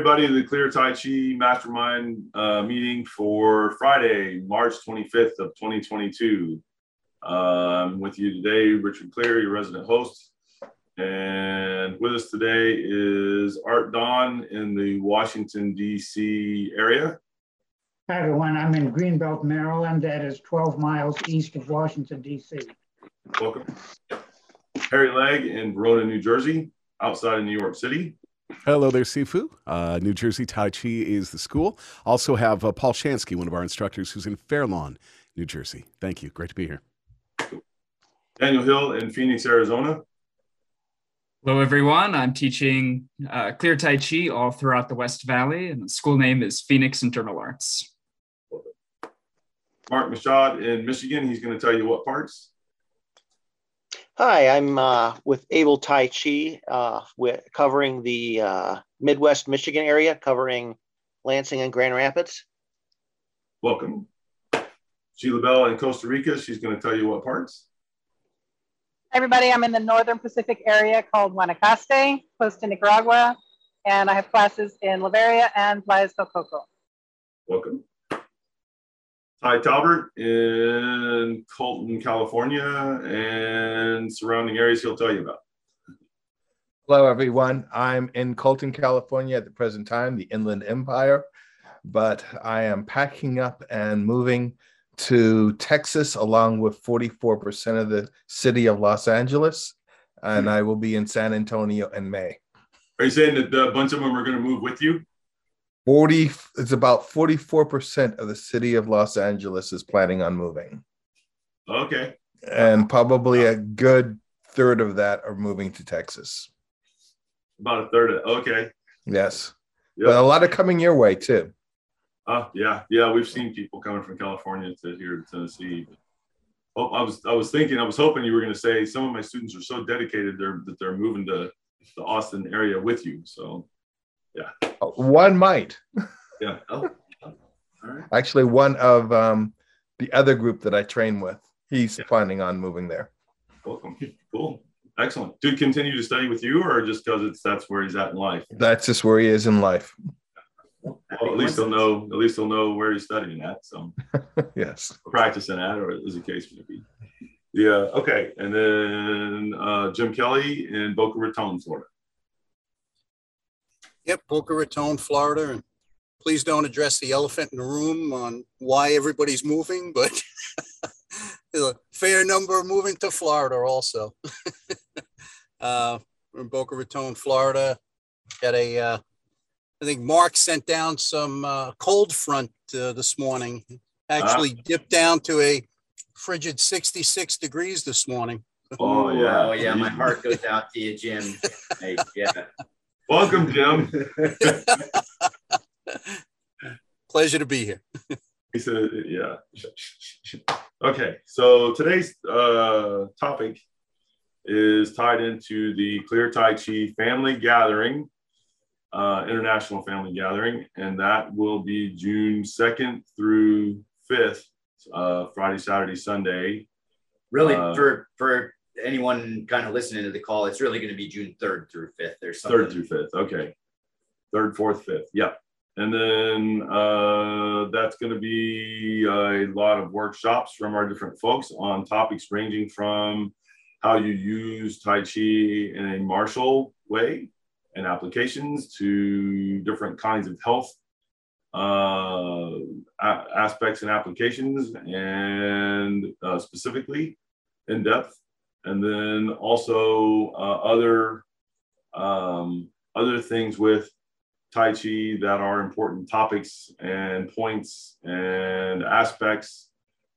Everybody to the Clear Tai Chi Mastermind uh, meeting for Friday, March 25th of 2022. Uh, I'm with you today, Richard Clear, your resident host. And with us today is Art Don in the Washington, D.C. area. Hi, everyone. I'm in Greenbelt, Maryland. That is 12 miles east of Washington, D.C. Welcome. Harry Legg in Verona, New Jersey, outside of New York City. Hello there, Sifu. Uh, New Jersey Tai Chi is the school. Also have uh, Paul Shansky, one of our instructors, who's in Fair Lawn, New Jersey. Thank you. Great to be here. Daniel Hill in Phoenix, Arizona. Hello, everyone. I'm teaching uh, Clear Tai Chi all throughout the West Valley, and the school name is Phoenix Internal Arts. Mark Machad in Michigan. He's going to tell you what parts. Hi, I'm uh, with Abel Tai Chi, uh, with covering the uh, Midwest Michigan area, covering Lansing and Grand Rapids. Welcome. Sheila Bell in Costa Rica. She's going to tell you what parts. everybody, I'm in the Northern Pacific area called Guanacaste, close to Nicaragua, and I have classes in Liberia and Playas del Coco. Welcome. Ty Talbert in Colton, California, and surrounding areas he'll tell you about. Hello, everyone. I'm in Colton, California at the present time, the Inland Empire, but I am packing up and moving to Texas along with 44% of the city of Los Angeles, and I will be in San Antonio in May. Are you saying that a bunch of them are going to move with you? 40 it's about 44% of the city of Los Angeles is planning on moving. Okay. And probably a good third of that are moving to Texas. About a third of okay. Yes. Yep. But a lot of coming your way too. Uh, yeah, yeah, we've seen people coming from California to here to Tennessee. Oh, I was I was thinking I was hoping you were going to say some of my students are so dedicated they're that they're moving to the Austin area with you. So, yeah. One might. Yeah. Oh. All right. Actually, one of um, the other group that I train with, he's Yeah. planning on moving there. Welcome. Cool. Excellent. Do continue to study with you, or just because it's that's where he's at in life? That's just where he is in life. Well, at least he'll know. At least he'll know where he's studying at. So yes. practicing at, or as the case may be. Yeah. Okay. And then uh, Jim Kelly in Boca Raton, Florida. Yep, Boca Raton, Florida. And please don't address the elephant in the room on why everybody's moving, but there's a fair number moving to Florida also. uh, we're in Boca Raton, Florida. Got a, uh, I think Mark sent down some uh, cold front uh, this morning. Actually dipped down to a frigid 66 degrees this morning. Oh yeah. Oh yeah, my heart goes out to you, Jim. Hey, yeah. Welcome, Jim. Pleasure to be here. He said, yeah. Okay, so today's uh, topic is tied into the Clear Tai Chi Family Gathering, uh, International Family Gathering, and that will be June 2nd through 5th, uh, Friday, Saturday, Sunday. Really, Uh, for for anyone kind of listening to the call, it's really going to be June third through fifth. There's something. Third through fifth. Okay. Third, fourth, fifth. Yeah. And then uh, that's going to be a lot of workshops from our different folks on topics ranging from how you use Tai Chi in a martial way and applications to different kinds of health uh, aspects and applications, and uh, specifically in depth. And then also uh, other um, other things with Tai Chi that are important topics and points and aspects.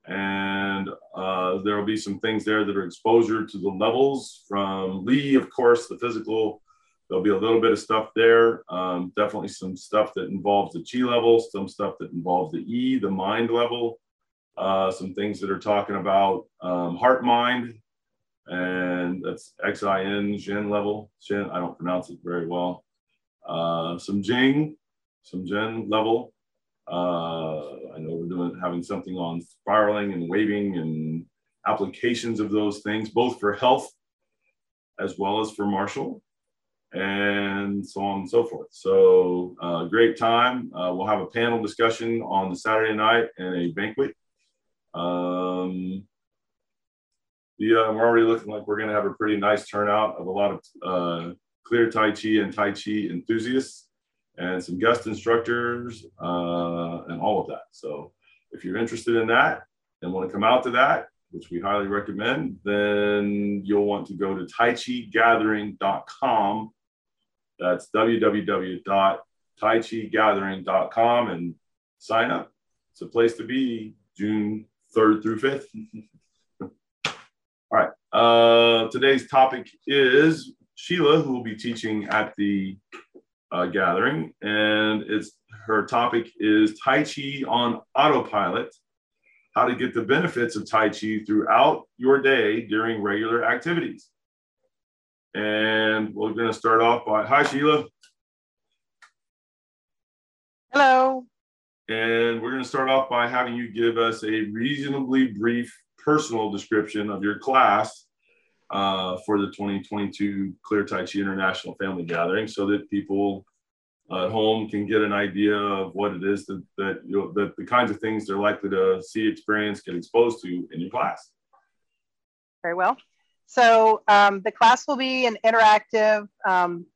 And uh, there will be some things there that are exposure to the levels from Li, of course, the physical. There'll be a little bit of stuff there. Um, definitely some stuff that involves the Chi level, some stuff that involves the E, the mind level, uh, some things that are talking about um, heart mind, and that's XIN, Jin level. Jin, I don't pronounce it very well. Uh, some Jing, some Jin level. Uh, I know we're doing having something on spiraling and waving and applications of those things, both for health as well as for martial. and so on and so forth. So, uh, great time. Uh, we'll have a panel discussion on the Saturday night and a banquet. Um, yeah, we're already looking like we're going to have a pretty nice turnout of a lot of uh, clear Tai Chi and Tai Chi enthusiasts and some guest instructors uh, and all of that. So if you're interested in that and want to come out to that, which we highly recommend, then you'll want to go to taichigathering.com. That's www.taichigathering.com and sign up. It's a place to be June 3rd through 5th. Uh, today's topic is Sheila, who will be teaching at the uh, gathering, and it's her topic is Tai Chi on autopilot. How to get the benefits of Tai Chi throughout your day during regular activities. And we're going to start off by hi Sheila. Hello. And we're going to start off by having you give us a reasonably brief personal description of your class uh, for the 2022 Clear Tai Chi International Family Gathering so that people at home can get an idea of what it is that, that, you know, that the kinds of things they're likely to see, experience, get exposed to in your class. Very well. So um, the class will be an interactive um,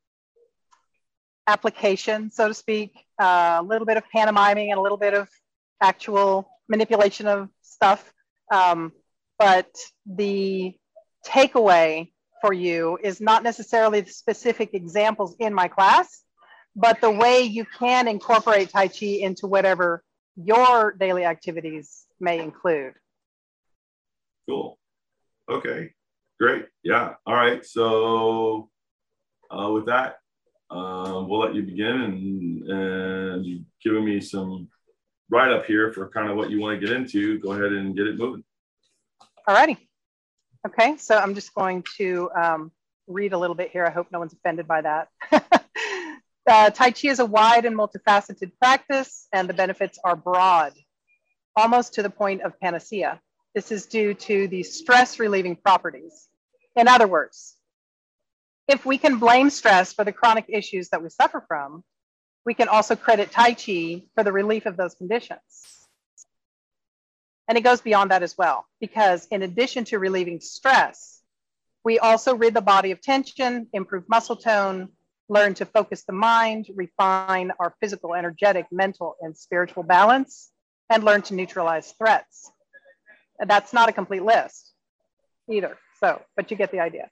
application, so to speak, uh, a little bit of pantomiming and a little bit of actual manipulation of stuff. Um, but the takeaway for you is not necessarily the specific examples in my class, but the way you can incorporate Tai Chi into whatever your daily activities may include. Cool. Okay, great. Yeah. All right. So uh, with that, uh, we'll let you begin and, and you've given me some write up here for kind of what you want to get into. Go ahead and get it moving. All righty. Okay, so I'm just going to um, read a little bit here. I hope no one's offended by that. uh, tai Chi is a wide and multifaceted practice, and the benefits are broad, almost to the point of panacea. This is due to the stress relieving properties. In other words, if we can blame stress for the chronic issues that we suffer from, we can also credit Tai Chi for the relief of those conditions. And it goes beyond that as well, because in addition to relieving stress, we also rid the body of tension, improve muscle tone, learn to focus the mind, refine our physical, energetic, mental, and spiritual balance, and learn to neutralize threats. And that's not a complete list either. So, but you get the idea.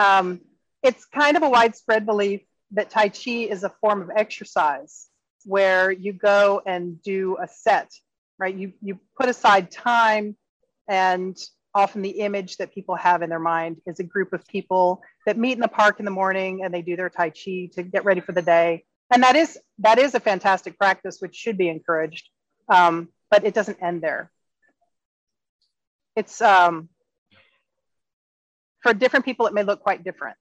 Um, it's kind of a widespread belief that Tai Chi is a form of exercise where you go and do a set right? You, you put aside time and often the image that people have in their mind is a group of people that meet in the park in the morning and they do their tai chi to get ready for the day and that is that is a fantastic practice which should be encouraged um, but it doesn't end there it's um, for different people it may look quite different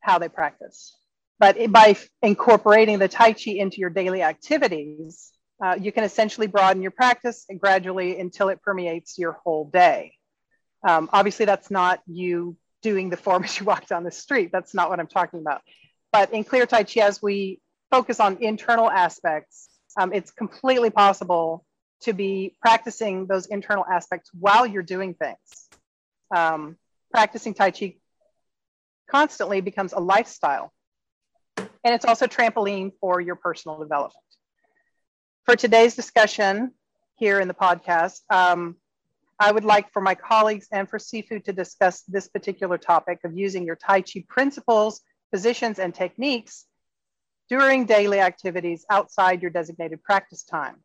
how they practice but by incorporating the tai chi into your daily activities uh, you can essentially broaden your practice and gradually until it permeates your whole day. Um, obviously, that's not you doing the form as you walk down the street. That's not what I'm talking about. But in Clear Tai Chi, as we focus on internal aspects, um, it's completely possible to be practicing those internal aspects while you're doing things. Um, practicing Tai Chi constantly becomes a lifestyle. And it's also trampoline for your personal development for today's discussion here in the podcast, um, I would like for my colleagues and for Sifu to discuss this particular topic of using your Tai Chi principles, positions, and techniques during daily activities outside your designated practice time.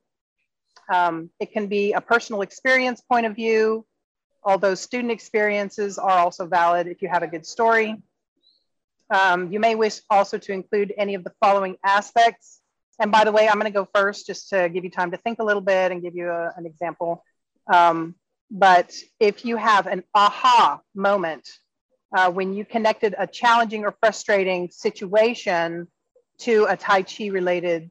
Um, it can be a personal experience point of view, although student experiences are also valid if you have a good story. Um, you may wish also to include any of the following aspects and by the way, I'm going to go first just to give you time to think a little bit and give you a, an example. Um, but if you have an aha moment uh, when you connected a challenging or frustrating situation to a Tai Chi related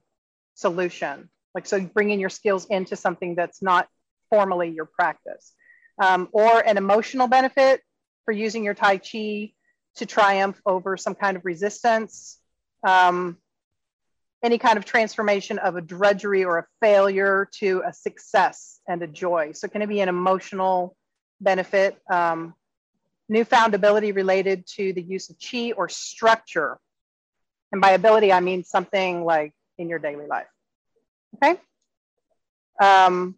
solution, like so bringing your skills into something that's not formally your practice, um, or an emotional benefit for using your Tai Chi to triumph over some kind of resistance, um, any kind of transformation of a drudgery or a failure to a success and a joy. So, can it be an emotional benefit? Um, newfound ability related to the use of chi or structure. And by ability, I mean something like in your daily life. Okay. Um,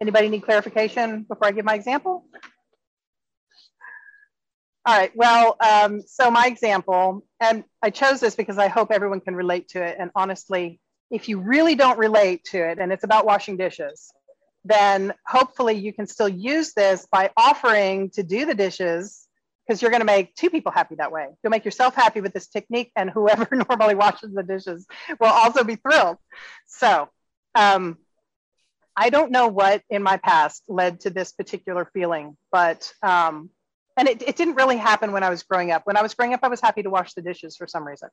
anybody need clarification before I give my example? All right, well, um, so my example, and I chose this because I hope everyone can relate to it. And honestly, if you really don't relate to it and it's about washing dishes, then hopefully you can still use this by offering to do the dishes because you're going to make two people happy that way. You'll make yourself happy with this technique, and whoever normally washes the dishes will also be thrilled. So, um, I don't know what in my past led to this particular feeling, but um, and it, it didn't really happen when I was growing up. When I was growing up, I was happy to wash the dishes for some reason.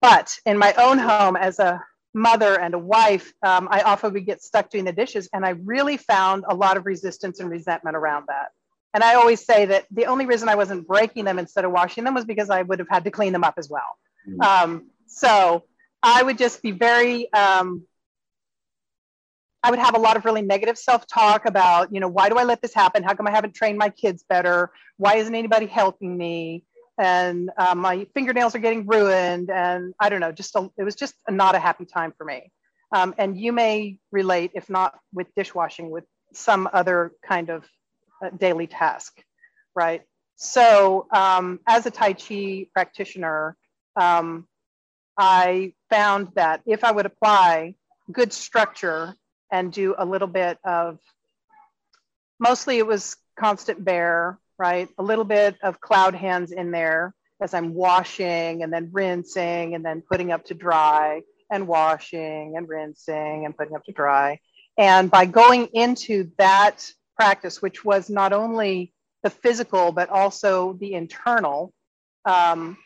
But in my own home, as a mother and a wife, um, I often would get stuck doing the dishes. And I really found a lot of resistance and resentment around that. And I always say that the only reason I wasn't breaking them instead of washing them was because I would have had to clean them up as well. Mm. Um, so I would just be very um, I would have a lot of really negative self talk about, you know, why do I let this happen? How come I haven't trained my kids better? Why isn't anybody helping me? And uh, my fingernails are getting ruined. And I don't know, just a, it was just a, not a happy time for me. Um, and you may relate, if not with dishwashing, with some other kind of uh, daily task, right? So, um, as a Tai Chi practitioner, um, I found that if I would apply good structure and do a little bit of mostly it was constant bear, right? A little bit of cloud hands in there as I'm washing and then rinsing and then putting up to dry and washing and rinsing and putting up to dry. And by going into that practice, which was not only the physical, but also the internal, um,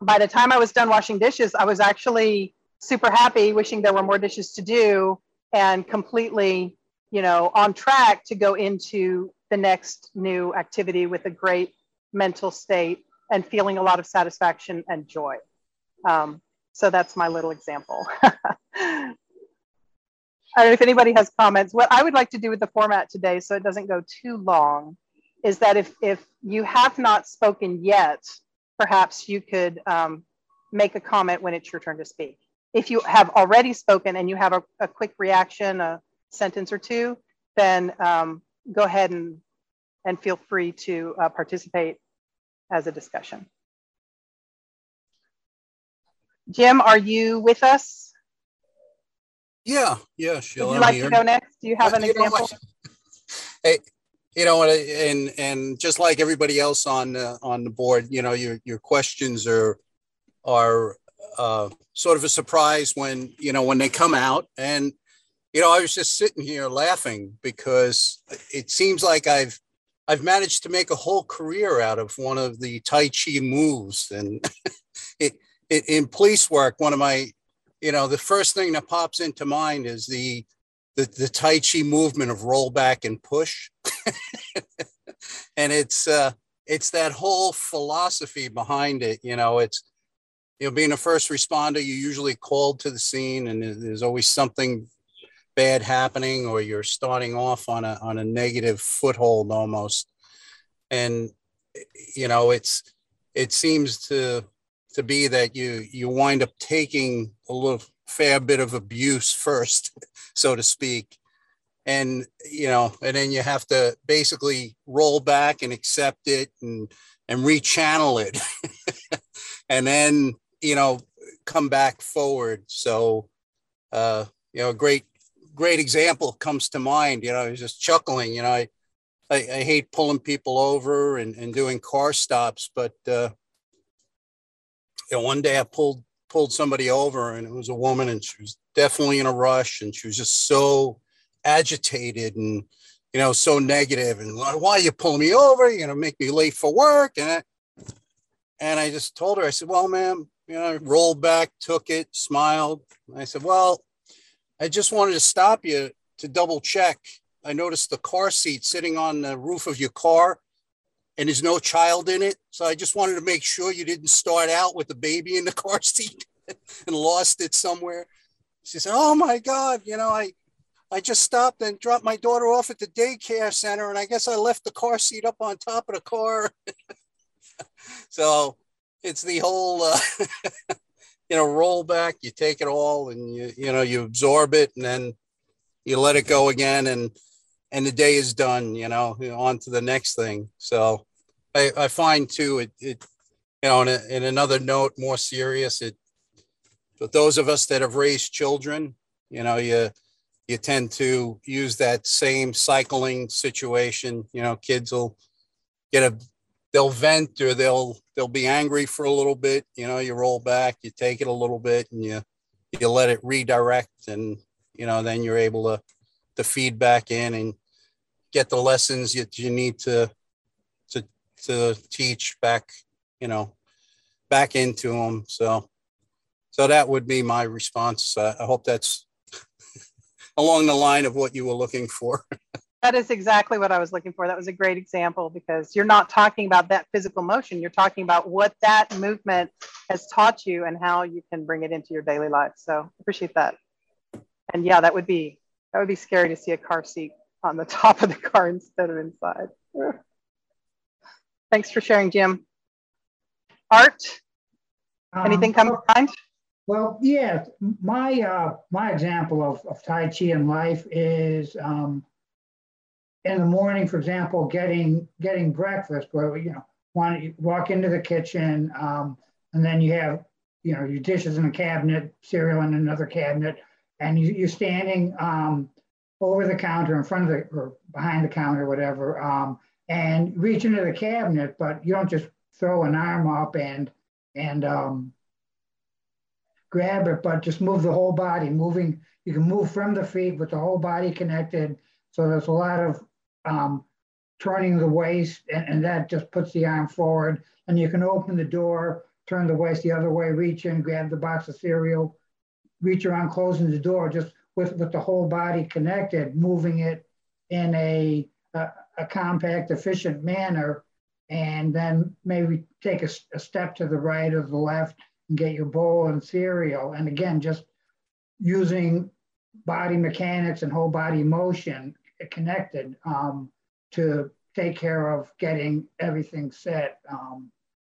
by the time I was done washing dishes, I was actually super happy, wishing there were more dishes to do and completely, you know, on track to go into the next new activity with a great mental state and feeling a lot of satisfaction and joy. Um, so that's my little example. I don't know if anybody has comments. What I would like to do with the format today, so it doesn't go too long, is that if, if you have not spoken yet, perhaps you could um, make a comment when it's your turn to speak if you have already spoken and you have a, a quick reaction, a sentence or two, then um, go ahead and, and feel free to uh, participate as a discussion. Jim, are you with us? Yeah, yeah, sure. Would you like to go next? Do you have an you example? hey, you know, what? and and just like everybody else on uh, on the board, you know, your your questions are are uh, sort of a surprise when you know when they come out. And you know i was just sitting here laughing because it seems like i've i've managed to make a whole career out of one of the tai chi moves. And it, it in police work one of my you know the first thing that pops into mind is the the, the tai chi movement of roll back and push. And it's uh it's that whole philosophy behind it you know it's you know, being a first responder, you're usually called to the scene, and there's always something bad happening, or you're starting off on a on a negative foothold almost. And you know, it's it seems to to be that you you wind up taking a little fair bit of abuse first, so to speak. And you know, and then you have to basically roll back and accept it and and rechannel it. and then you know, come back forward. So, uh, you know, a great, great example comes to mind. You know, I was just chuckling. You know, I, I, I hate pulling people over and, and doing car stops, but uh, you know, one day I pulled pulled somebody over, and it was a woman, and she was definitely in a rush, and she was just so agitated and you know so negative and why are you pulling me over you're gonna make me late for work and I, and I just told her I said well ma'am you know, rolled back, took it, smiled. I said, Well, I just wanted to stop you to double check. I noticed the car seat sitting on the roof of your car and there's no child in it. So I just wanted to make sure you didn't start out with the baby in the car seat and lost it somewhere. She said, "Oh my God, you know, I I just stopped and dropped my daughter off at the daycare center, and I guess I left the car seat up on top of the car." so it's the whole, uh, you know, roll back. You take it all, and you you know you absorb it, and then you let it go again, and and the day is done. You know, on to the next thing. So I, I find too it, it you know, in, a, in another note, more serious, it but those of us that have raised children, you know, you you tend to use that same cycling situation. You know, kids will get a they'll vent or they'll they'll be angry for a little bit. You know, you roll back, you take it a little bit, and you you let it redirect, and you know, then you're able to to feed back in and get the lessons that you need to to to teach back. You know, back into them. So so that would be my response. Uh, I hope that's along the line of what you were looking for. that is exactly what I was looking for. That was a great example because you're not talking about that physical motion. You're talking about what that movement has taught you and how you can bring it into your daily life. So appreciate that. And yeah, that would be that would be scary to see a car seat on the top of the car instead of inside. Thanks for sharing, Jim. Art, anything um, come to mind? Well, yeah, my uh, my example of, of Tai Chi in life is um, in the morning, for example, getting getting breakfast where you know want to walk into the kitchen um, and then you have you know your dishes in a cabinet, cereal in another cabinet, and you, are standing um, over the counter in front of the or behind the counter, whatever, um, and reach into the cabinet, but you don't just throw an arm up and and um, grab it, but just move the whole body, moving. You can move from the feet with the whole body connected. So there's a lot of um, turning the waist, and, and that just puts the arm forward. And you can open the door, turn the waist the other way, reach in, grab the box of cereal, reach around, closing the door, just with, with the whole body connected, moving it in a, a, a compact, efficient manner. And then maybe take a, a step to the right or the left and get your bowl and cereal. And again, just using body mechanics and whole body motion connected um, to take care of getting everything set. Um,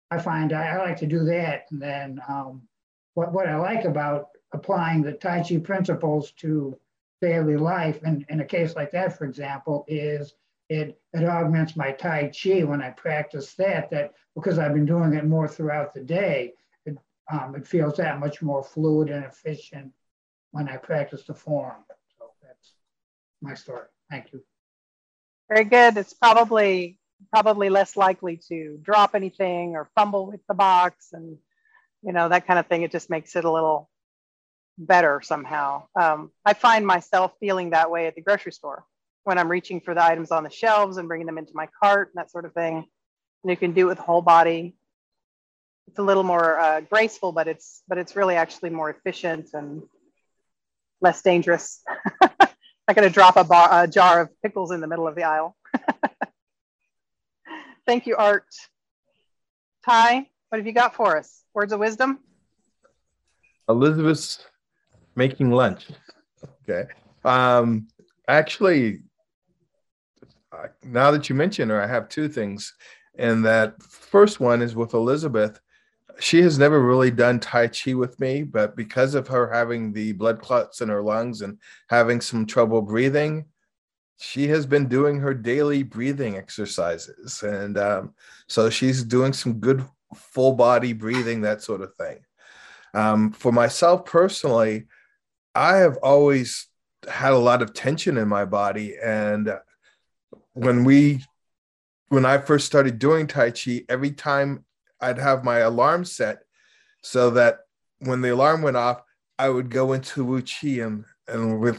I find I, I, like to do that. And then um, what, what I like about applying the Tai Chi principles to daily life, and in a case like that, for example, is it, it augments my Tai Chi when I practice that, that because I've been doing it more throughout the day, um, it feels that much more fluid and efficient when I practice the form. So that's my story. Thank you. Very good. It's probably probably less likely to drop anything or fumble with the box and you know that kind of thing. It just makes it a little better somehow. Um, I find myself feeling that way at the grocery store when I'm reaching for the items on the shelves and bringing them into my cart and that sort of thing. And you can do it with whole body it's a little more uh, graceful, but it's but it's really actually more efficient and less dangerous. Not going to drop a, bar, a jar of pickles in the middle of the aisle. Thank you, Art. Ty, what have you got for us? Words of wisdom? Elizabeth's making lunch. Okay. Um, actually, now that you mention her, I have two things. And that first one is with Elizabeth she has never really done Tai Chi with me, but because of her having the blood clots in her lungs and having some trouble breathing, she has been doing her daily breathing exercises. And um, so she's doing some good full body breathing, that sort of thing. Um, for myself personally, I have always had a lot of tension in my body. And when we, when I first started doing Tai Chi, every time I'd have my alarm set so that when the alarm went off, I would go into Wu Chi and,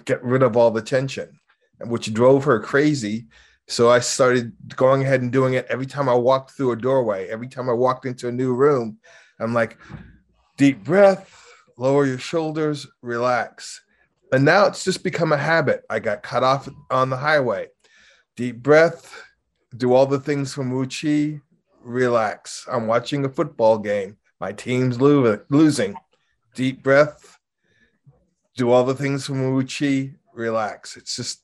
get rid of all the tension, which drove her crazy. So I started going ahead and doing it every time I walked through a doorway, every time I walked into a new room. I'm like, deep breath, lower your shoulders, relax. And now it's just become a habit. I got cut off on the highway. Deep breath, do all the things from Wu Chi, relax. I'm watching a football game. My team's lo- losing. Deep breath. Do all the things from Wu Chi, relax. It's just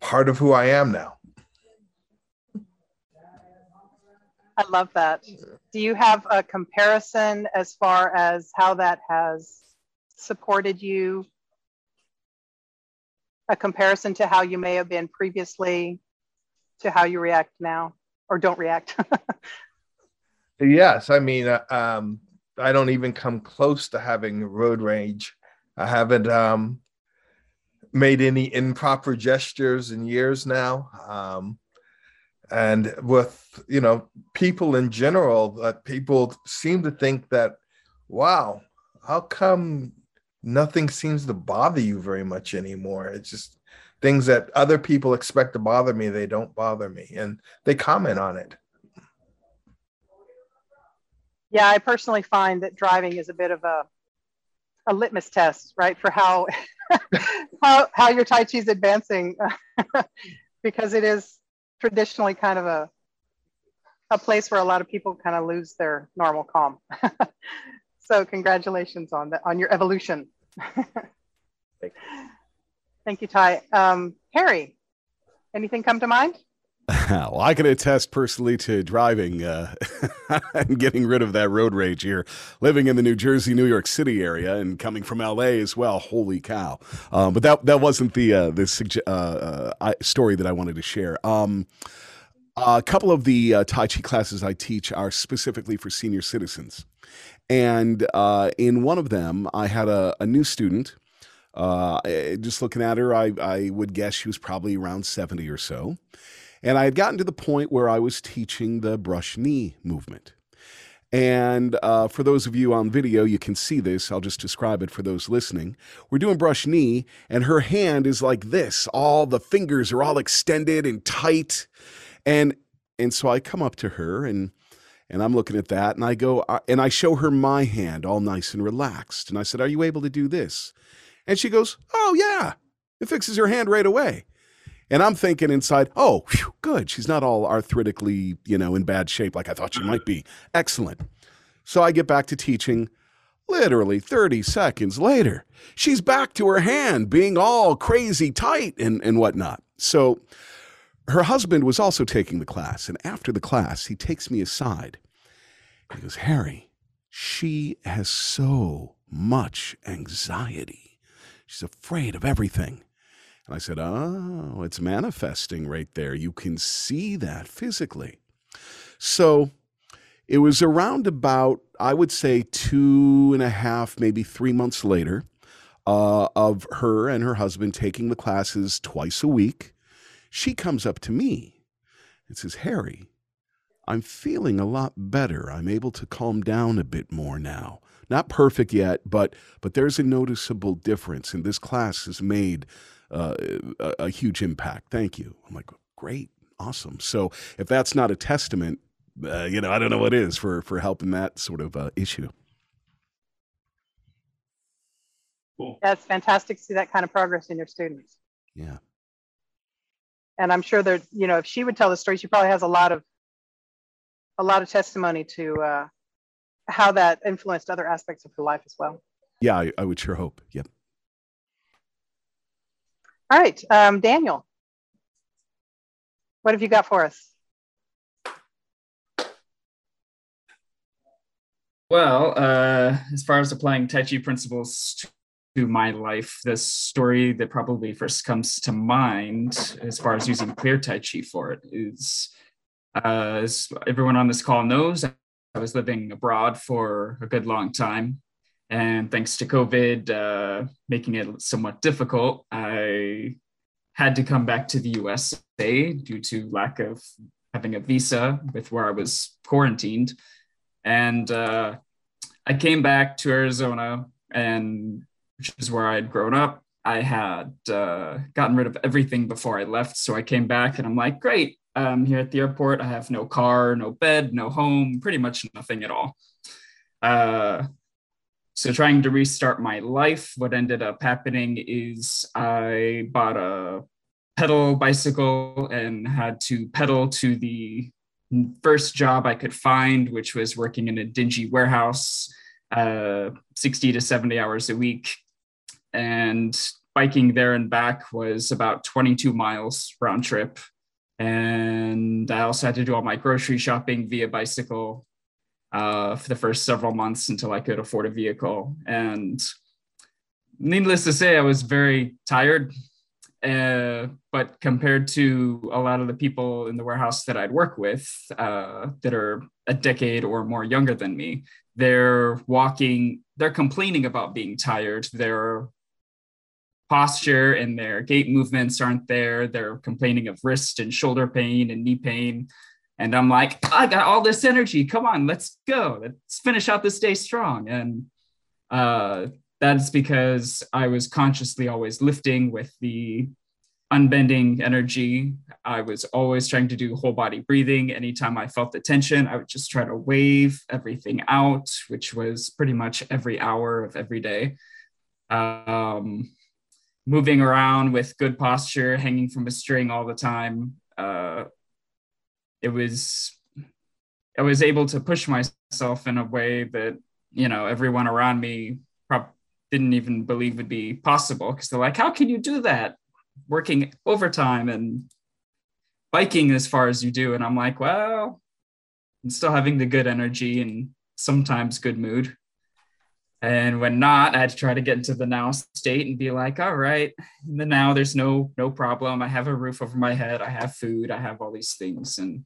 part of who I am now. I love that. Do you have a comparison as far as how that has supported you? A comparison to how you may have been previously to how you react now or don't react? yes. I mean, uh, um, I don't even come close to having road rage. I haven't um, made any improper gestures in years now. Um, and with you know people in general that people seem to think that wow how come nothing seems to bother you very much anymore it's just things that other people expect to bother me they don't bother me and they comment on it yeah i personally find that driving is a bit of a a litmus test right for how how how your tai chi is advancing because it is traditionally kind of a a place where a lot of people kind of lose their normal calm. so congratulations on that on your evolution. Thank you, Ty. Um, Harry, anything come to mind? well, I can attest personally to driving uh, and getting rid of that road rage here. Living in the New Jersey, New York City area, and coming from LA as well. Holy cow! Um, but that that wasn't the uh, the uh, uh story that I wanted to share. Um, a couple of the uh, Tai Chi classes I teach are specifically for senior citizens, and uh, in one of them, I had a, a new student. Just looking at her, I, I would guess she was probably around seventy or so and I had gotten to the point where I was teaching the brush knee movement. And uh, for those of you on video, you can see this. I'll just describe it for those listening. We're doing brush knee, and her hand is like this. All the fingers are all extended and tight. And and so I come up to her and and I'm looking at that and I go uh, and I show her my hand all nice and relaxed. And I said, "Are you able to do this?" And she goes, "Oh yeah." It fixes her hand right away. And I'm thinking inside, oh, whew, good. She's not all arthritically, you know, in bad shape like I thought she might be. Excellent. So I get back to teaching. Literally 30 seconds later, she's back to her hand being all crazy tight and, and whatnot. So her husband was also taking the class. And after the class, he takes me aside. He goes, Harry, she has so much anxiety. She's afraid of everything. And I said, Oh, it's manifesting right there. You can see that physically. So it was around about, I would say, two and a half, maybe three months later, uh, of her and her husband taking the classes twice a week. She comes up to me and says, Harry, I'm feeling a lot better. I'm able to calm down a bit more now. Not perfect yet, but but there's a noticeable difference, and this class has made uh, a, a huge impact. Thank you. I'm like, great, awesome. So if that's not a testament, uh, you know, I don't know what is for for helping that sort of uh, issue. Cool. That's fantastic to see that kind of progress in your students. Yeah. And I'm sure that you know if she would tell the story, she probably has a lot of a lot of testimony to uh, how that influenced other aspects of her life as well. Yeah, I, I would sure hope. Yep. All right, um, Daniel, what have you got for us? Well, uh, as far as applying Tai Chi principles to my life, the story that probably first comes to mind, as far as using clear Tai Chi for it, is uh, as everyone on this call knows, I was living abroad for a good long time. And thanks to COVID uh, making it somewhat difficult, I had to come back to the USA due to lack of having a visa with where I was quarantined. And uh, I came back to Arizona, and which is where I had grown up. I had uh, gotten rid of everything before I left. So I came back and I'm like, great, I'm here at the airport. I have no car, no bed, no home, pretty much nothing at all. Uh, so trying to restart my life, what ended up happening is I bought a pedal bicycle and had to pedal to the first job I could find, which was working in a dingy warehouse, uh, 60 to 70 hours a week. And biking there and back was about 22 miles round trip. And I also had to do all my grocery shopping via bicycle uh, for the first several months until I could afford a vehicle. And needless to say, I was very tired uh, but compared to a lot of the people in the warehouse that I'd work with uh, that are a decade or more younger than me, they're walking, they're complaining about being tired. Their posture and their gait movements aren't there. They're complaining of wrist and shoulder pain and knee pain. And I'm like, I got all this energy. Come on, let's go. Let's finish out this day strong. And uh, that's because I was consciously always lifting with the unbending energy. I was always trying to do whole body breathing. Anytime I felt the tension, I would just try to wave everything out, which was pretty much every hour of every day. Um, moving around with good posture, hanging from a string all the time. Uh, it was, I was able to push myself in a way that, you know, everyone around me prob- didn't even believe would be possible because they're like, how can you do that? Working overtime and biking as far as you do. And I'm like, well, I'm still having the good energy and sometimes good mood. And when not, I had to try to get into the now state and be like, all right, in the now there's no no problem. I have a roof over my head. I have food. I have all these things. And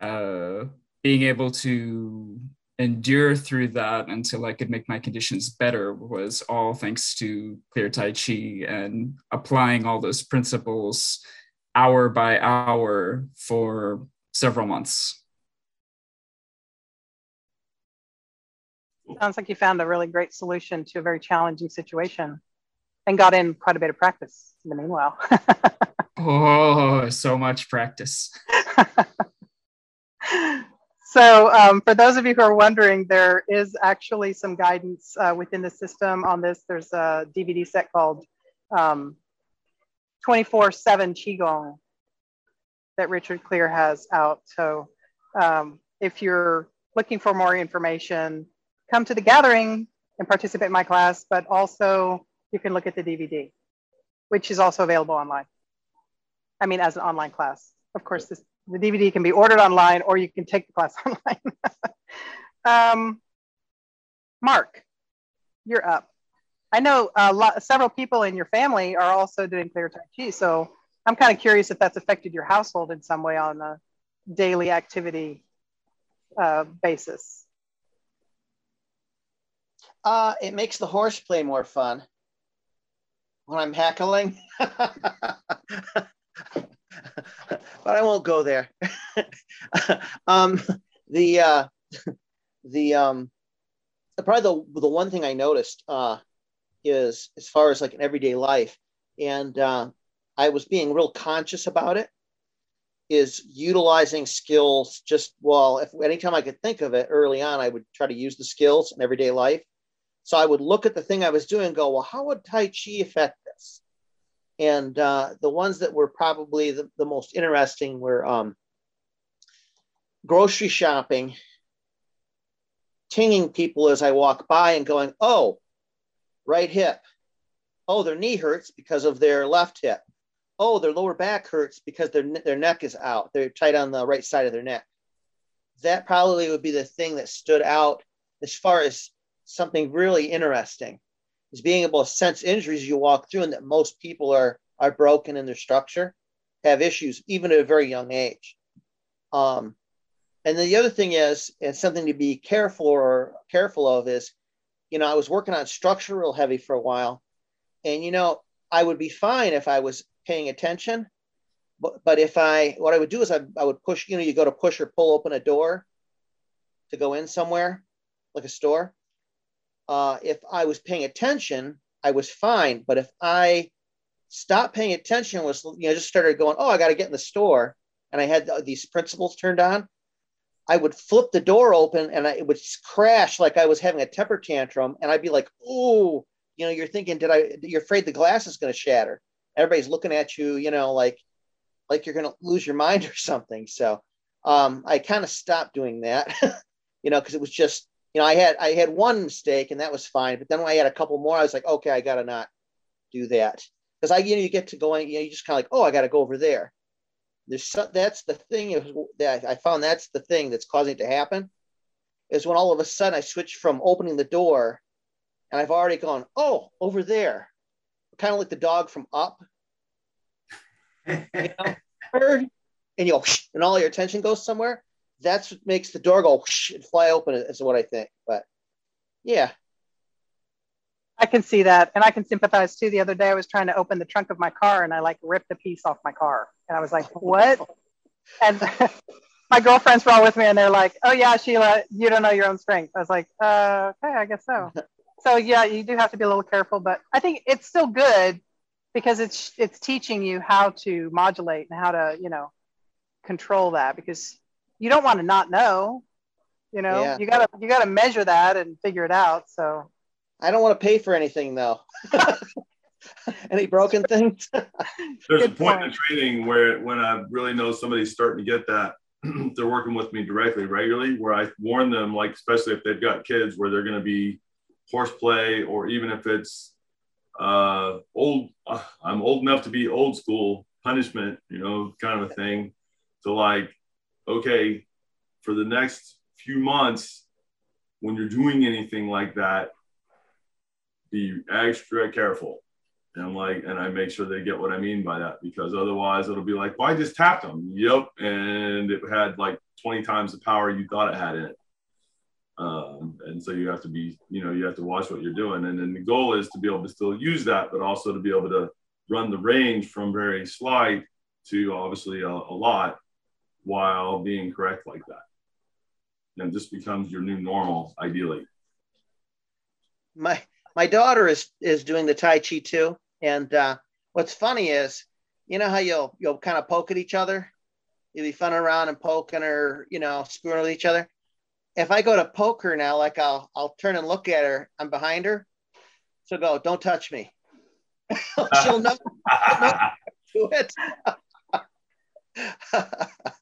uh, being able to endure through that until I could make my conditions better was all thanks to clear Tai Chi and applying all those principles hour by hour for several months. Sounds like you found a really great solution to a very challenging situation and got in quite a bit of practice in the meanwhile. oh, so much practice. So um, for those of you who are wondering, there is actually some guidance uh, within the system on this. There's a DVD set called 24-7 um, Qigong that Richard Clear has out. So um, if you're looking for more information, come to the gathering and participate in my class, but also you can look at the DVD, which is also available online. I mean, as an online class. Of course, this the DVD can be ordered online or you can take the class online. um, Mark, you're up. I know a lot, several people in your family are also doing clear Tai Chi. So I'm kind of curious if that's affected your household in some way on a daily activity uh, basis. Uh, it makes the horseplay more fun when I'm heckling. but I won't go there. um, the uh, the um, probably the the one thing I noticed uh, is as far as like an everyday life, and uh, I was being real conscious about it. Is utilizing skills just well. If anytime I could think of it early on, I would try to use the skills in everyday life. So I would look at the thing I was doing and go, well, how would Tai Chi affect this? And uh, the ones that were probably the, the most interesting were um, grocery shopping, tinging people as I walk by and going, oh, right hip. Oh, their knee hurts because of their left hip. Oh, their lower back hurts because their, their neck is out. They're tight on the right side of their neck. That probably would be the thing that stood out as far as something really interesting is being able to sense injuries you walk through and that most people are are broken in their structure, have issues even at a very young age. Um, and then the other thing is, and something to be careful or careful of is, you know, I was working on structure real heavy for a while, and you know, I would be fine if I was paying attention, but but if I what I would do is I, I would push, you know, you go to push or pull open a door to go in somewhere, like a store uh, if I was paying attention, I was fine. But if I stopped paying attention, was you know just started going, oh, I got to get in the store, and I had these principles turned on, I would flip the door open and I, it would crash like I was having a temper tantrum, and I'd be like, oh, you know, you're thinking, did I? You're afraid the glass is going to shatter. everybody's looking at you, you know, like like you're gonna lose your mind or something. So um, I kind of stopped doing that, you know, because it was just, you know, I had I had one mistake and that was fine, but then when I had a couple more, I was like, okay, I gotta not do that because I, you know, you get to going, you know, you just kind of like, oh, I gotta go over there. There's so, that's the thing that I found that's the thing that's causing it to happen is when all of a sudden I switch from opening the door and I've already gone, oh, over there, kind of like the dog from Up. you know, and you go, and all your attention goes somewhere. That's what makes the door go and fly open. Is what I think. But yeah, I can see that, and I can sympathize too. The other day, I was trying to open the trunk of my car, and I like ripped a piece off my car, and I was like, "What?" and my girlfriends were all with me, and they're like, "Oh yeah, Sheila, you don't know your own strength." I was like, uh, "Okay, I guess so." so yeah, you do have to be a little careful, but I think it's still good because it's it's teaching you how to modulate and how to you know control that because you don't want to not know. You know, yeah. you gotta you gotta measure that and figure it out. So I don't want to pay for anything though. Any broken things? There's Good a point, point in the training where when I really know somebody's starting to get that, they're working with me directly regularly, where I warn them, like especially if they've got kids, where they're going to be horseplay, or even if it's uh, old. Uh, I'm old enough to be old school punishment, you know, kind of a thing. To like, okay, for the next few months, when you're doing anything like that, be extra careful. And like, and I make sure they get what I mean by that because otherwise it'll be like, well, I just tapped them. Yep. And it had like 20 times the power you thought it had in it. Um, and so you have to be, you know, you have to watch what you're doing. And then the goal is to be able to still use that, but also to be able to run the range from very slight to obviously a, a lot while being correct like that. And this becomes your new normal, ideally. My my daughter is is doing the Tai Chi too. And uh, what's funny is, you know how you'll you'll kind of poke at each other. You'll be funning around and poking or you know screwing with each other. If I go to poke her now, like I'll I'll turn and look at her. I'm behind her. She'll go, "Don't touch me." she'll know, do it.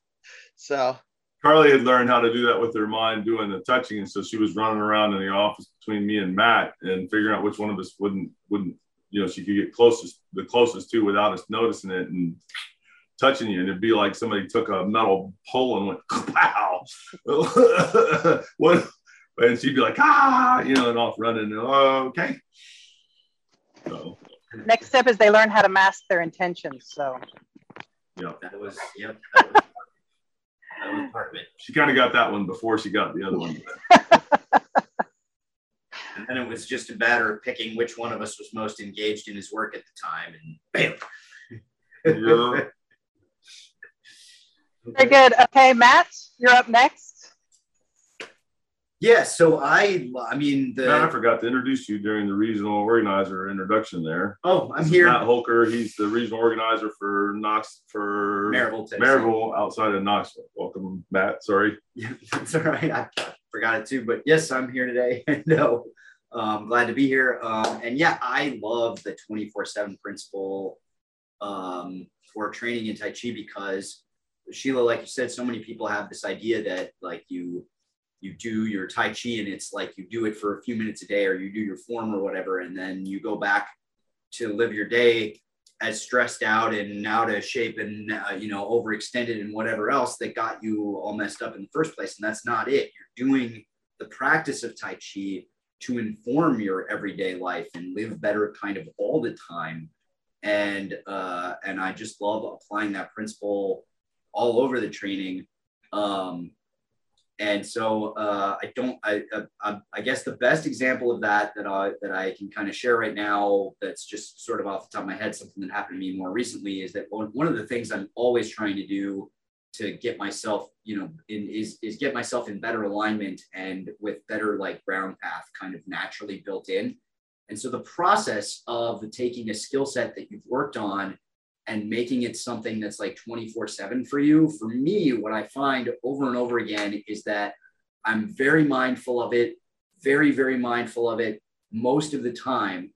so Carly had learned how to do that with her mind doing the touching, and so she was running around in the office between me and Matt and figuring out which one of us wouldn't wouldn't you know she could get closest the closest to without us noticing it and touching you, and it'd be like somebody took a metal pole and went pow, what? And she'd be like ah, you know, and off running. Oh, okay. So. Next step is they learn how to mask their intentions. So. Yeah. That was yep. That was that was part of it. She kind of got that one before she got the other one. and then it was just a matter of picking which one of us was most engaged in his work at the time, and bam. Yeah. Very good. Okay, Matt, you're up next. Yeah, so I, I mean, the. I forgot to introduce you during the regional organizer introduction there. Oh, I'm here. Matt Holker. He's the regional organizer for Knox for Maryville, Maryville outside of Knoxville. Welcome, Matt. Sorry. Yeah, that's all right. I forgot it too, but yes, I'm here today. no, um, glad to be here. Um, and yeah, I love the 24/7 principle um, for training in Tai Chi because Sheila, like you said, so many people have this idea that like you you do your tai chi and it's like you do it for a few minutes a day or you do your form or whatever and then you go back to live your day as stressed out and out of shape and uh, you know overextended and whatever else that got you all messed up in the first place and that's not it. You're doing the practice of tai chi to inform your everyday life and live better kind of all the time. And uh, and i just love applying that principle all over the training. Um, and so uh, I don't. I, I, I guess the best example of that that I that I can kind of share right now, that's just sort of off the top of my head, something that happened to me more recently, is that one, one of the things I'm always trying to do to get myself, you know, in is is get myself in better alignment and with better like ground path kind of naturally built in. And so the process of taking a skill set that you've worked on and making it something that's like 24 7 for you. For me, what I find over and over again is that I'm very mindful of it, very, very mindful of it most of the time.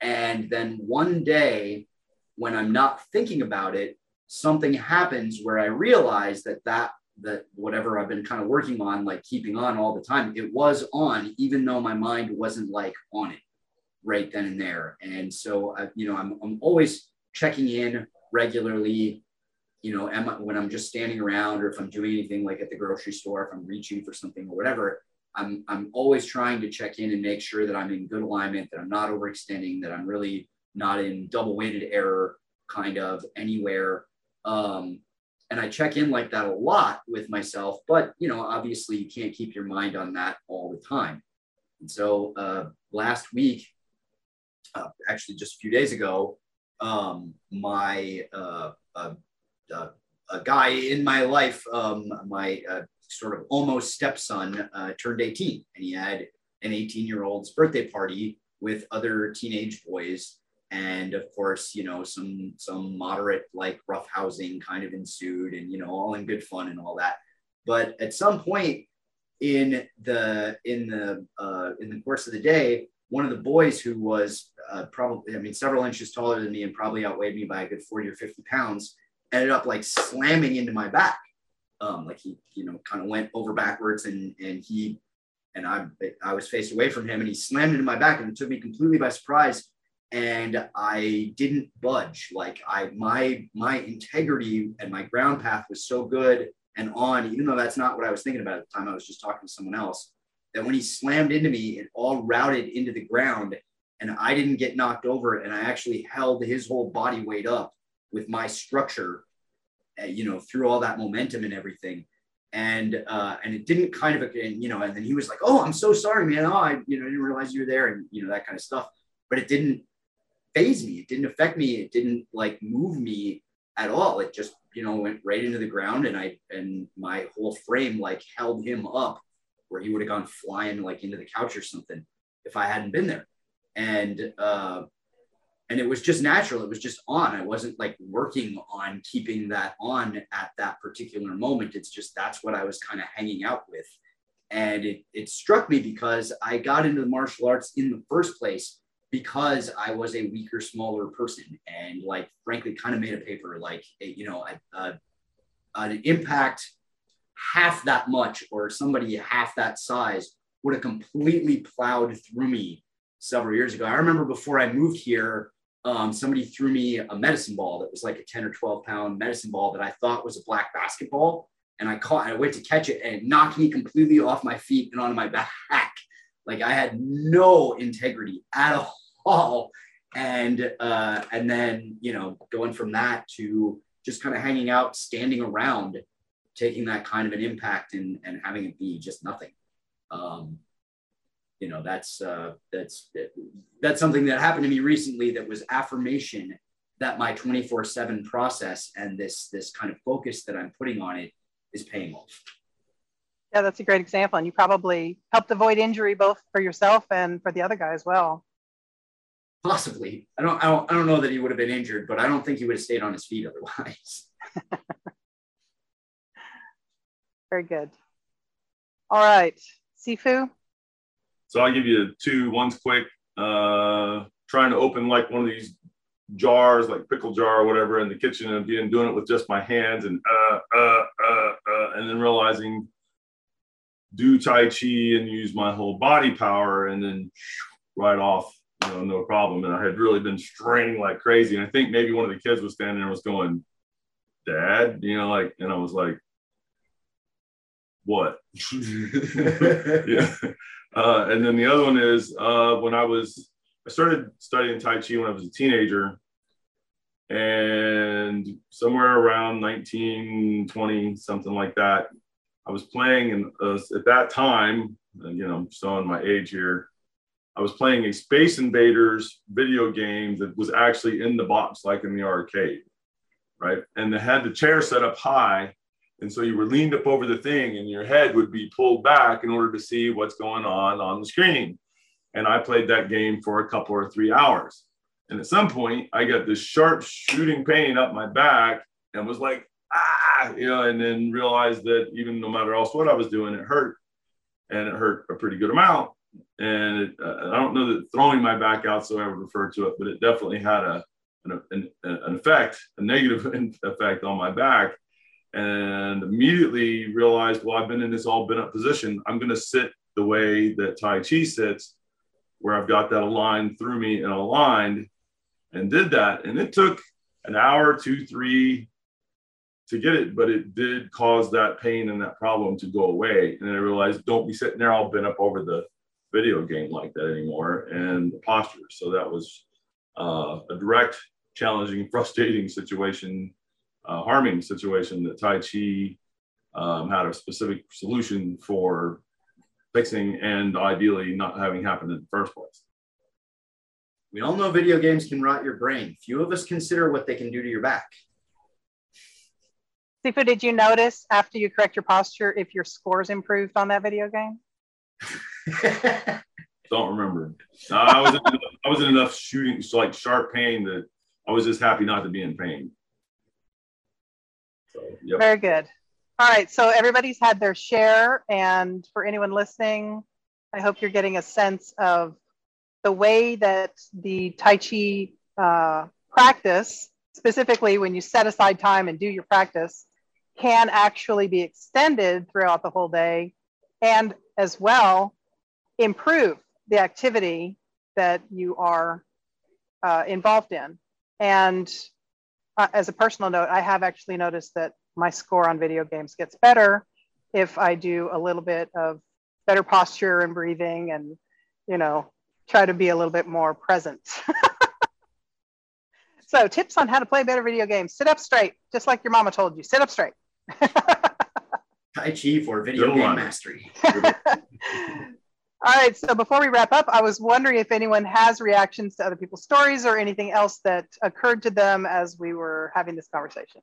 And then one day when I'm not thinking about it, something happens where I realize that that that whatever I've been kind of working on, like keeping on all the time, it was on, even though my mind wasn't like on it right then and there. And so, I, you know, I'm, I'm always checking in regularly, you know, am I, when I'm just standing around or if I'm doing anything like at the grocery store, if I'm reaching for something or whatever, I'm, I'm always trying to check in and make sure that I'm in good alignment, that I'm not overextending, that I'm really not in double weighted error kind of anywhere. Um, and I check in like that a lot with myself, but you know, obviously you can't keep your mind on that all the time. And so uh, last week, uh, actually just a few days ago, um, my uh, uh, uh a guy in my life, um, my uh, sort of almost stepson, uh, turned 18, and he had an 18 year old's birthday party with other teenage boys. And of course you know some some moderate like rough housing kind of ensued and you know all in good fun and all that. But at some point in the in the uh, in the course of the day one of the boys who was uh, probably i mean several inches taller than me and probably outweighed me by a good 40 or 50 pounds ended up like slamming into my back um, like he you know kind of went over backwards and and he and I I was faced away from him and he slammed into my back and it took me completely by surprise and I didn't budge. Like I my my integrity and my ground path was so good and on, even though that's not what I was thinking about at the time. I was just talking to someone else. That when he slammed into me, it all routed into the ground, and I didn't get knocked over, and I actually held his whole body weight up with my structure, uh, you know, through all that momentum and everything. And uh, and it didn't kind of, and, you know, and then he was like, "Oh, I'm so sorry, man. Oh, I, you know, didn't realize you were there," and you know that kind of stuff. But it didn't faze me. It didn't affect me. It didn't like move me at all. It just, you know, went right into the ground and I, and my whole frame like held him up where he would have gone flying like into the couch or something if I hadn't been there. And, uh, and it was just natural. It was just on. I wasn't like working on keeping that on at that particular moment. It's just that's what I was kind of hanging out with. And it, it struck me because I got into the martial arts in the first place because I was a weaker, smaller person, and like frankly, kind of made a paper like you know a, a, an impact half that much or somebody half that size would have completely plowed through me several years ago. I remember before I moved here, um, somebody threw me a medicine ball that was like a 10 or 12 pound medicine ball that I thought was a black basketball. And I caught, I went to catch it and it knocked me completely off my feet and onto my back. Like I had no integrity at all. And uh, and then you know going from that to just kind of hanging out, standing around, taking that kind of an impact and and having it be just nothing. Um, you know that's uh, that's that's something that happened to me recently that was affirmation that my 24/7 process and this this kind of focus that I'm putting on it is paying off. Yeah, that's a great example. And you probably helped avoid injury both for yourself and for the other guy as well. Possibly. I don't, I don't I don't know that he would have been injured, but I don't think he would have stayed on his feet otherwise. Very good. All right. Sifu. So I'll give you two. One's quick. Uh, trying to open like one of these jars, like pickle jar or whatever, in the kitchen, and being doing it with just my hands, and uh, uh, uh, uh, and then realizing do Tai Chi and use my whole body power and then right off, you know, no problem. And I had really been straining like crazy. And I think maybe one of the kids was standing there was going, Dad, you know, like, and I was like, what? yeah. Uh, and then the other one is uh, when I was, I started studying Tai Chi when I was a teenager. And somewhere around 19, 20, something like that, I was playing, and uh, at that time, and, you know, I'm showing my age here. I was playing a Space Invaders video game that was actually in the box, like in the arcade, right? And they had the chair set up high, and so you were leaned up over the thing, and your head would be pulled back in order to see what's going on on the screen. And I played that game for a couple or three hours. And at some point, I got this sharp shooting pain up my back, and was like, ah, you know, and then realized that even no matter else what I was doing, it hurt, and it hurt a pretty good amount. And it, uh, I don't know that throwing my back out, so I would refer to it, but it definitely had a, an, an, an effect, a negative effect on my back, and immediately realized, well, I've been in this all bent up position. I'm going to sit the way that Tai Chi sits, where I've got that aligned through me and aligned, and did that. And it took an hour, two, three to get it, but it did cause that pain and that problem to go away. And I realized, don't be sitting there all bent up over the video game like that anymore and the posture. So that was uh, a direct, challenging, frustrating situation, uh, harming situation that Tai Chi um, had a specific solution for fixing and ideally not having happened in the first place. We all know video games can rot your brain. Few of us consider what they can do to your back. Sifu, did you notice after you correct your posture if your scores improved on that video game? Don't remember. No, I was in, I was in enough shooting, so like sharp pain that I was just happy not to be in pain. So, yep. Very good. All right, so everybody's had their share, and for anyone listening, I hope you're getting a sense of the way that the Tai Chi uh, practice, specifically when you set aside time and do your practice, can actually be extended throughout the whole day and as well improve the activity that you are uh, involved in. And uh, as a personal note, I have actually noticed that my score on video games gets better if I do a little bit of better posture and breathing and, you know, try to be a little bit more present. so, tips on how to play better video games sit up straight, just like your mama told you sit up straight. tai Chi for video game mastery. All right, so before we wrap up, I was wondering if anyone has reactions to other people's stories or anything else that occurred to them as we were having this conversation.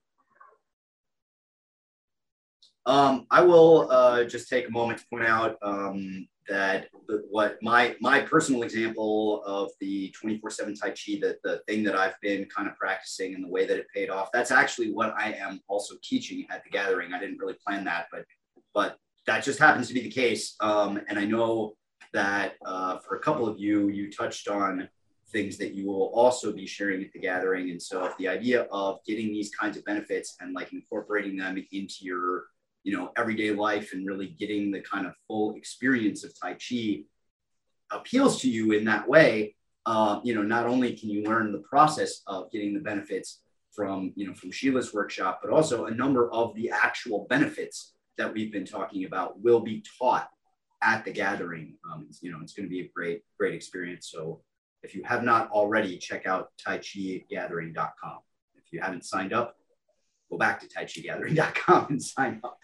Um, I will uh, just take a moment to point out um, that what my my personal example of the 24/7 Tai Chi, that the thing that I've been kind of practicing and the way that it paid off, that's actually what I am also teaching at the gathering. I didn't really plan that, but but that just happens to be the case. Um, and I know that uh, for a couple of you, you touched on things that you will also be sharing at the gathering. And so if the idea of getting these kinds of benefits and like incorporating them into your, you know, everyday life and really getting the kind of full experience of Tai Chi appeals to you in that way, uh, you know, not only can you learn the process of getting the benefits from, you know, from Sheila's workshop, but also a number of the actual benefits that we've been talking about will be taught at the gathering. Um, you know, it's going to be a great, great experience. So if you have not already, check out taichigathering.com. If you haven't signed up, go back to taichigathering.com and sign up.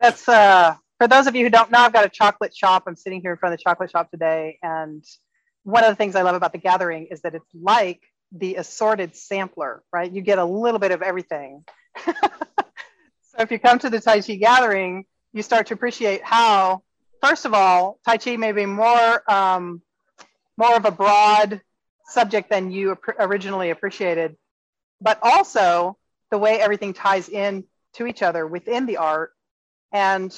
That's uh, for those of you who don't know, I've got a chocolate shop. I'm sitting here in front of the chocolate shop today. And one of the things I love about the gathering is that it's like the assorted sampler, right? You get a little bit of everything. so if you come to the Tai Chi gathering, you start to appreciate how, first of all, Tai Chi may be more, um, more of a broad subject than you originally appreciated, but also the way everything ties in to each other within the art. And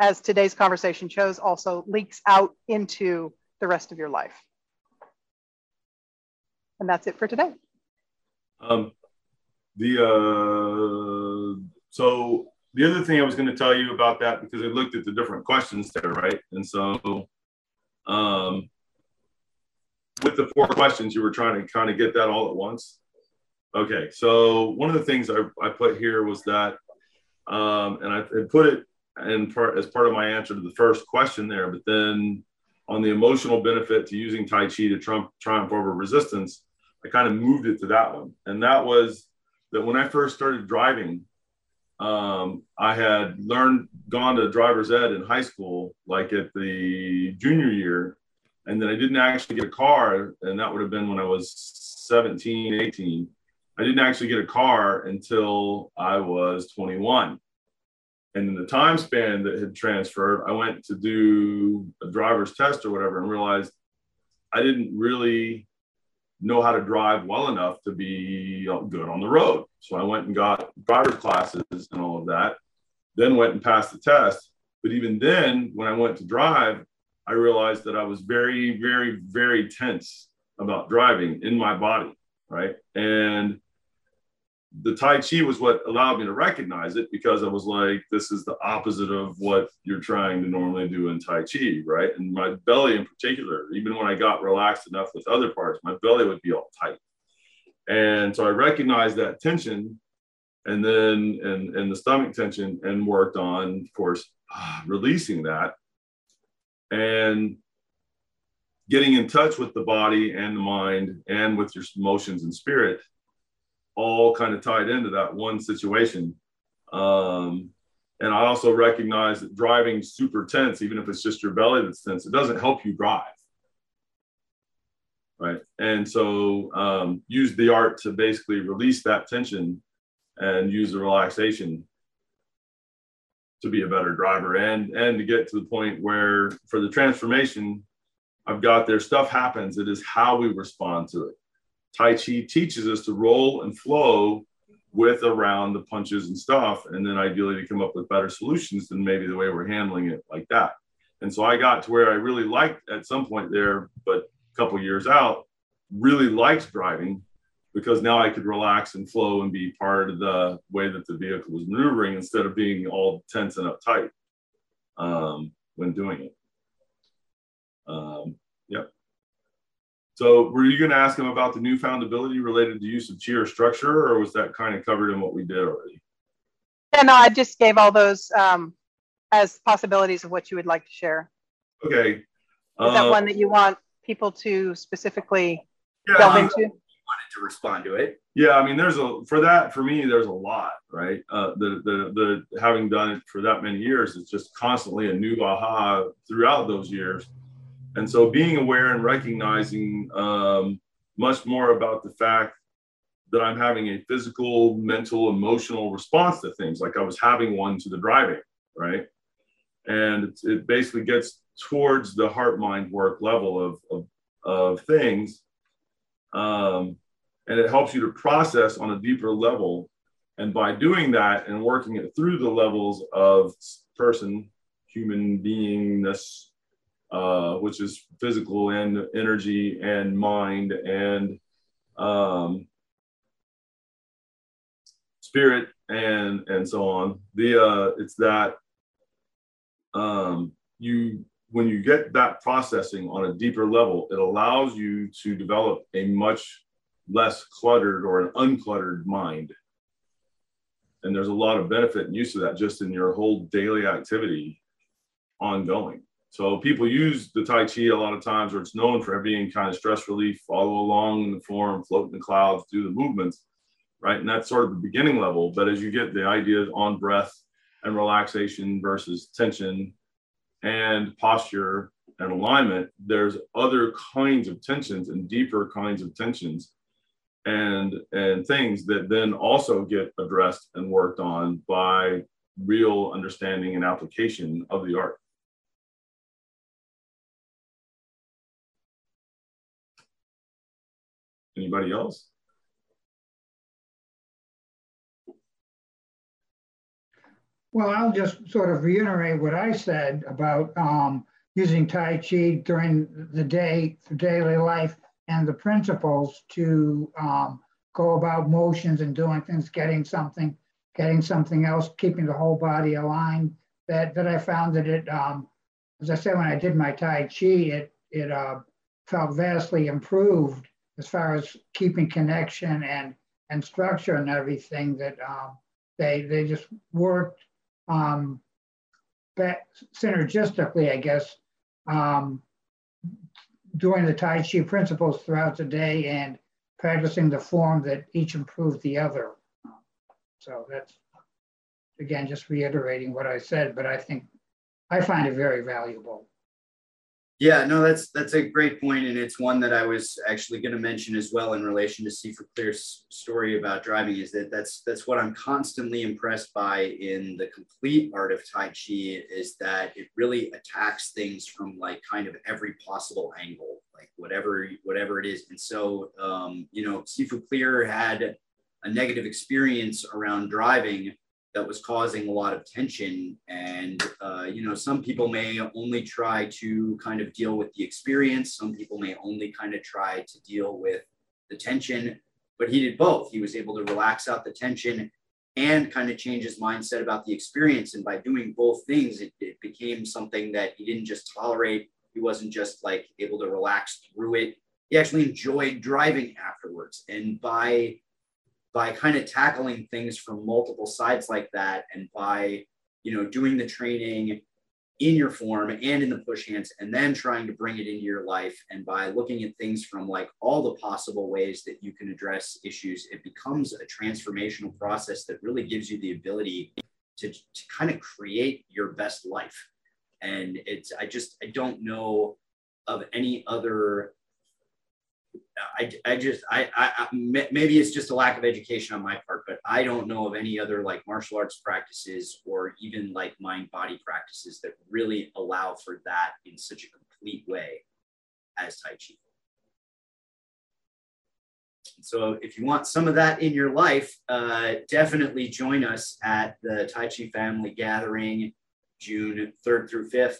as today's conversation shows, also leaks out into the rest of your life. And that's it for today. Um, the uh, so the other thing I was going to tell you about that because I looked at the different questions there, right? And so, um, with the four questions, you were trying to kind of get that all at once. Okay, so one of the things I, I put here was that, um, and I, put it in part as part of my answer to the first question there, but then on the emotional benefit to using Tai Chi to trump, triumph over resistance, I kind of moved it to that one. And that was that when I first started driving, um, I had learned, gone to driver's ed in high school, like at the junior year, and then I didn't actually get a car, and that would have been when I was 17, 18. I didn't actually get a car until I was 21. And in the time span that had transferred, I went to do a driver's test or whatever and realized I didn't really know how to drive well enough to be good on the road. So I went and got driver's classes and all of that, then went and passed the test. But even then, when I went to drive, I realized that I was very, very, very tense about driving in my body, right? And the Tai Chi was what allowed me to recognize it because I was like, this is the opposite of what you're trying to normally do in Tai Chi, right? And my belly in particular, even when I got relaxed enough with other parts, my belly would be all tight. And so I recognized that tension and then and, and the stomach tension and worked on, of course, ah, releasing that and getting in touch with the body and the mind and with your emotions and spirit all kind of tied into that one situation. Um, and I also recognize that driving super tense, even if it's just your belly that's tense, it doesn't help you drive. Right. And so um, use the art to basically release that tension and use the relaxation to be a better driver and and to get to the point where for the transformation I've got there stuff happens. It is how we respond to it. Tai Chi teaches us to roll and flow with around the punches and stuff, and then ideally to come up with better solutions than maybe the way we're handling it like that. And so I got to where I really liked at some point there, but a couple years out, really liked driving because now I could relax and flow and be part of the way that the vehicle was maneuvering instead of being all tense and uptight um, when doing it. Um. So were you going to ask him about the newfound ability related to use of chi or structure, or was that kind of covered in what we did already? Yeah, no, I just gave all those um, as possibilities of what you would like to share. Okay. Is uh, that one that you want people to specifically yeah, delve into? Wanted to respond to it. Yeah, I mean, there's a for that for me, there's a lot, right? Uh, the the the having done it for that many years, it's just constantly a new aha throughout those years and so being aware and recognizing um, much more about the fact that I'm having a physical, mental, emotional response to things, like I was having one to the driving, right? And it, basically gets towards the heart mind work level of, of, of things. Um, and it helps you to process on a deeper level. And by doing that and working it through the levels of person, human beingness, uh, which is physical and energy and mind and um, spirit and and so on. The uh, it's that um, you when you get that processing on a deeper level, it allows you to develop a much less cluttered or an uncluttered mind. And there's a lot of benefit and use of that just in your whole daily activity ongoing. So people use the Tai Chi a lot of times, or it's known for being kind of stress relief, follow along in the form, float in the clouds, do the movements, right? And that's sort of the beginning level. But as you get the ideas on breath and relaxation versus tension and posture and alignment, there's other kinds of tensions and deeper kinds of tensions and and things that then also get addressed and worked on by real understanding and application of the art. Anybody else? Well, I'll just sort of reiterate what I said about um, using Tai Chi during the day for daily life and the principles to um, go about motions and doing things, getting something, getting something else, keeping the whole body aligned. That that I found that it, um, as I said, when I did my Tai Chi, it it uh, felt vastly improved as far as keeping connection and and structure and everything that um, they they just worked um, synergistically, I guess, um, doing the Tai Chi principles throughout the day and practicing the form that each improved the other. So that's again just reiterating what I said, but I think I find it very valuable. Yeah, no, that's that's a great point, and it's one that I was actually going to mention as well in relation to Sifu Clear's story about driving. Is that that's that's what I'm constantly impressed by in the complete art of Tai Chi is that it really attacks things from like kind of every possible angle, like whatever whatever it is. And so, um, you know, Sifu Clear had a negative experience around driving that was causing a lot of tension. And, uh, you know, some people may only try to kind of deal with the experience. Some people may only kind of try to deal with the tension, but he did both. He was able to relax out the tension and kind of change his mindset about the experience. And by doing both things, it, it became something that he didn't just tolerate. He wasn't just like able to relax through it. He actually enjoyed driving afterwards. And by by kind of tackling things from multiple sides like that and by you know doing the training in your form and in the push hands and then trying to bring it into your life and by looking at things from like all the possible ways that you can address issues it becomes a transformational process that really gives you the ability to, to kind of create your best life. And it's i just i don't know of any other I, I just I, I maybe it's just a lack of education on my part, but I don't know of any other like martial arts practices or even like mind body practices that really allow for that in such a complete way as Tai Chi. So if you want some of that in your life, uh, definitely join us at the Tai Chi Family Gathering, June 3rd through 5th,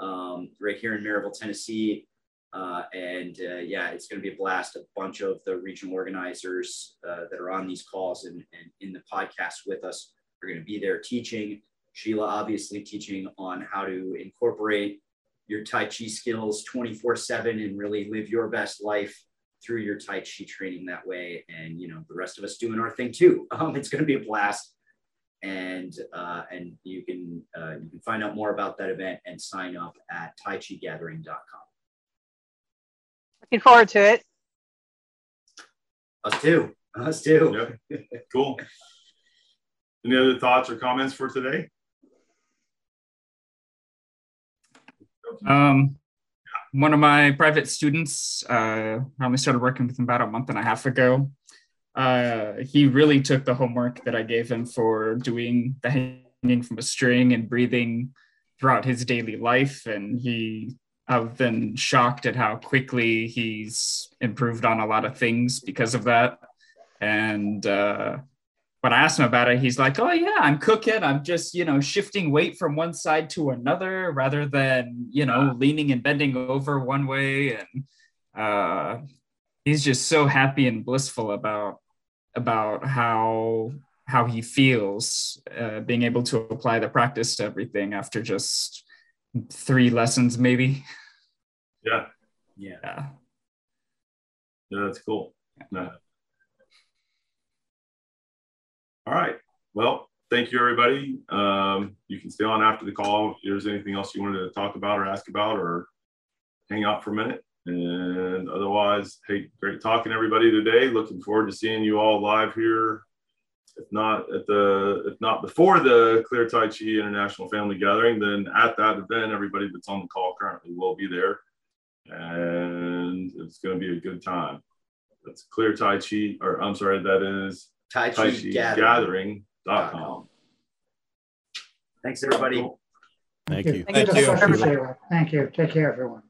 um, right here in Maryville, Tennessee. Uh, and uh, yeah, it's going to be a blast. A bunch of the regional organizers uh, that are on these calls and, and in the podcast with us are going to be there teaching. Sheila, obviously, teaching on how to incorporate your Tai Chi skills 24 7 and really live your best life through your Tai Chi training that way. And, you know, the rest of us doing our thing too. Um, it's going to be a blast. And uh, and you can uh, you can find out more about that event and sign up at taichigathering.com. Looking forward to it. Us too. Us too. Yep. cool. Any other thoughts or comments for today? Um, one of my private students, uh, I only started working with him about a month and a half ago. Uh, he really took the homework that I gave him for doing the hanging from a string and breathing throughout his daily life. And he I've been shocked at how quickly he's improved on a lot of things because of that. And uh, when I asked him about it, he's like, "Oh yeah, I'm cooking. I'm just you know shifting weight from one side to another rather than you know leaning and bending over one way." And uh, he's just so happy and blissful about about how how he feels uh, being able to apply the practice to everything after just three lessons maybe. Yeah. Yeah. Yeah. Yeah, that's cool. Yeah. All right. Well, thank you, everybody. Um, you can stay on after the call if there's anything else you wanted to talk about or ask about or hang out for a minute. And otherwise, hey, great talking everybody today. Looking forward to seeing you all live here if not at the if not before the Clear Tai Chi International Family Gathering, then at that event, everybody that's on the call currently will be there, and it's going to be a good time. That's Clear Tai Chi, or I'm sorry, that is Tai Chi, tai Chi Gathering. Gathering.com. Thanks, everybody. Thank you. Thank you. Thank you. Thank you. Take care, everyone.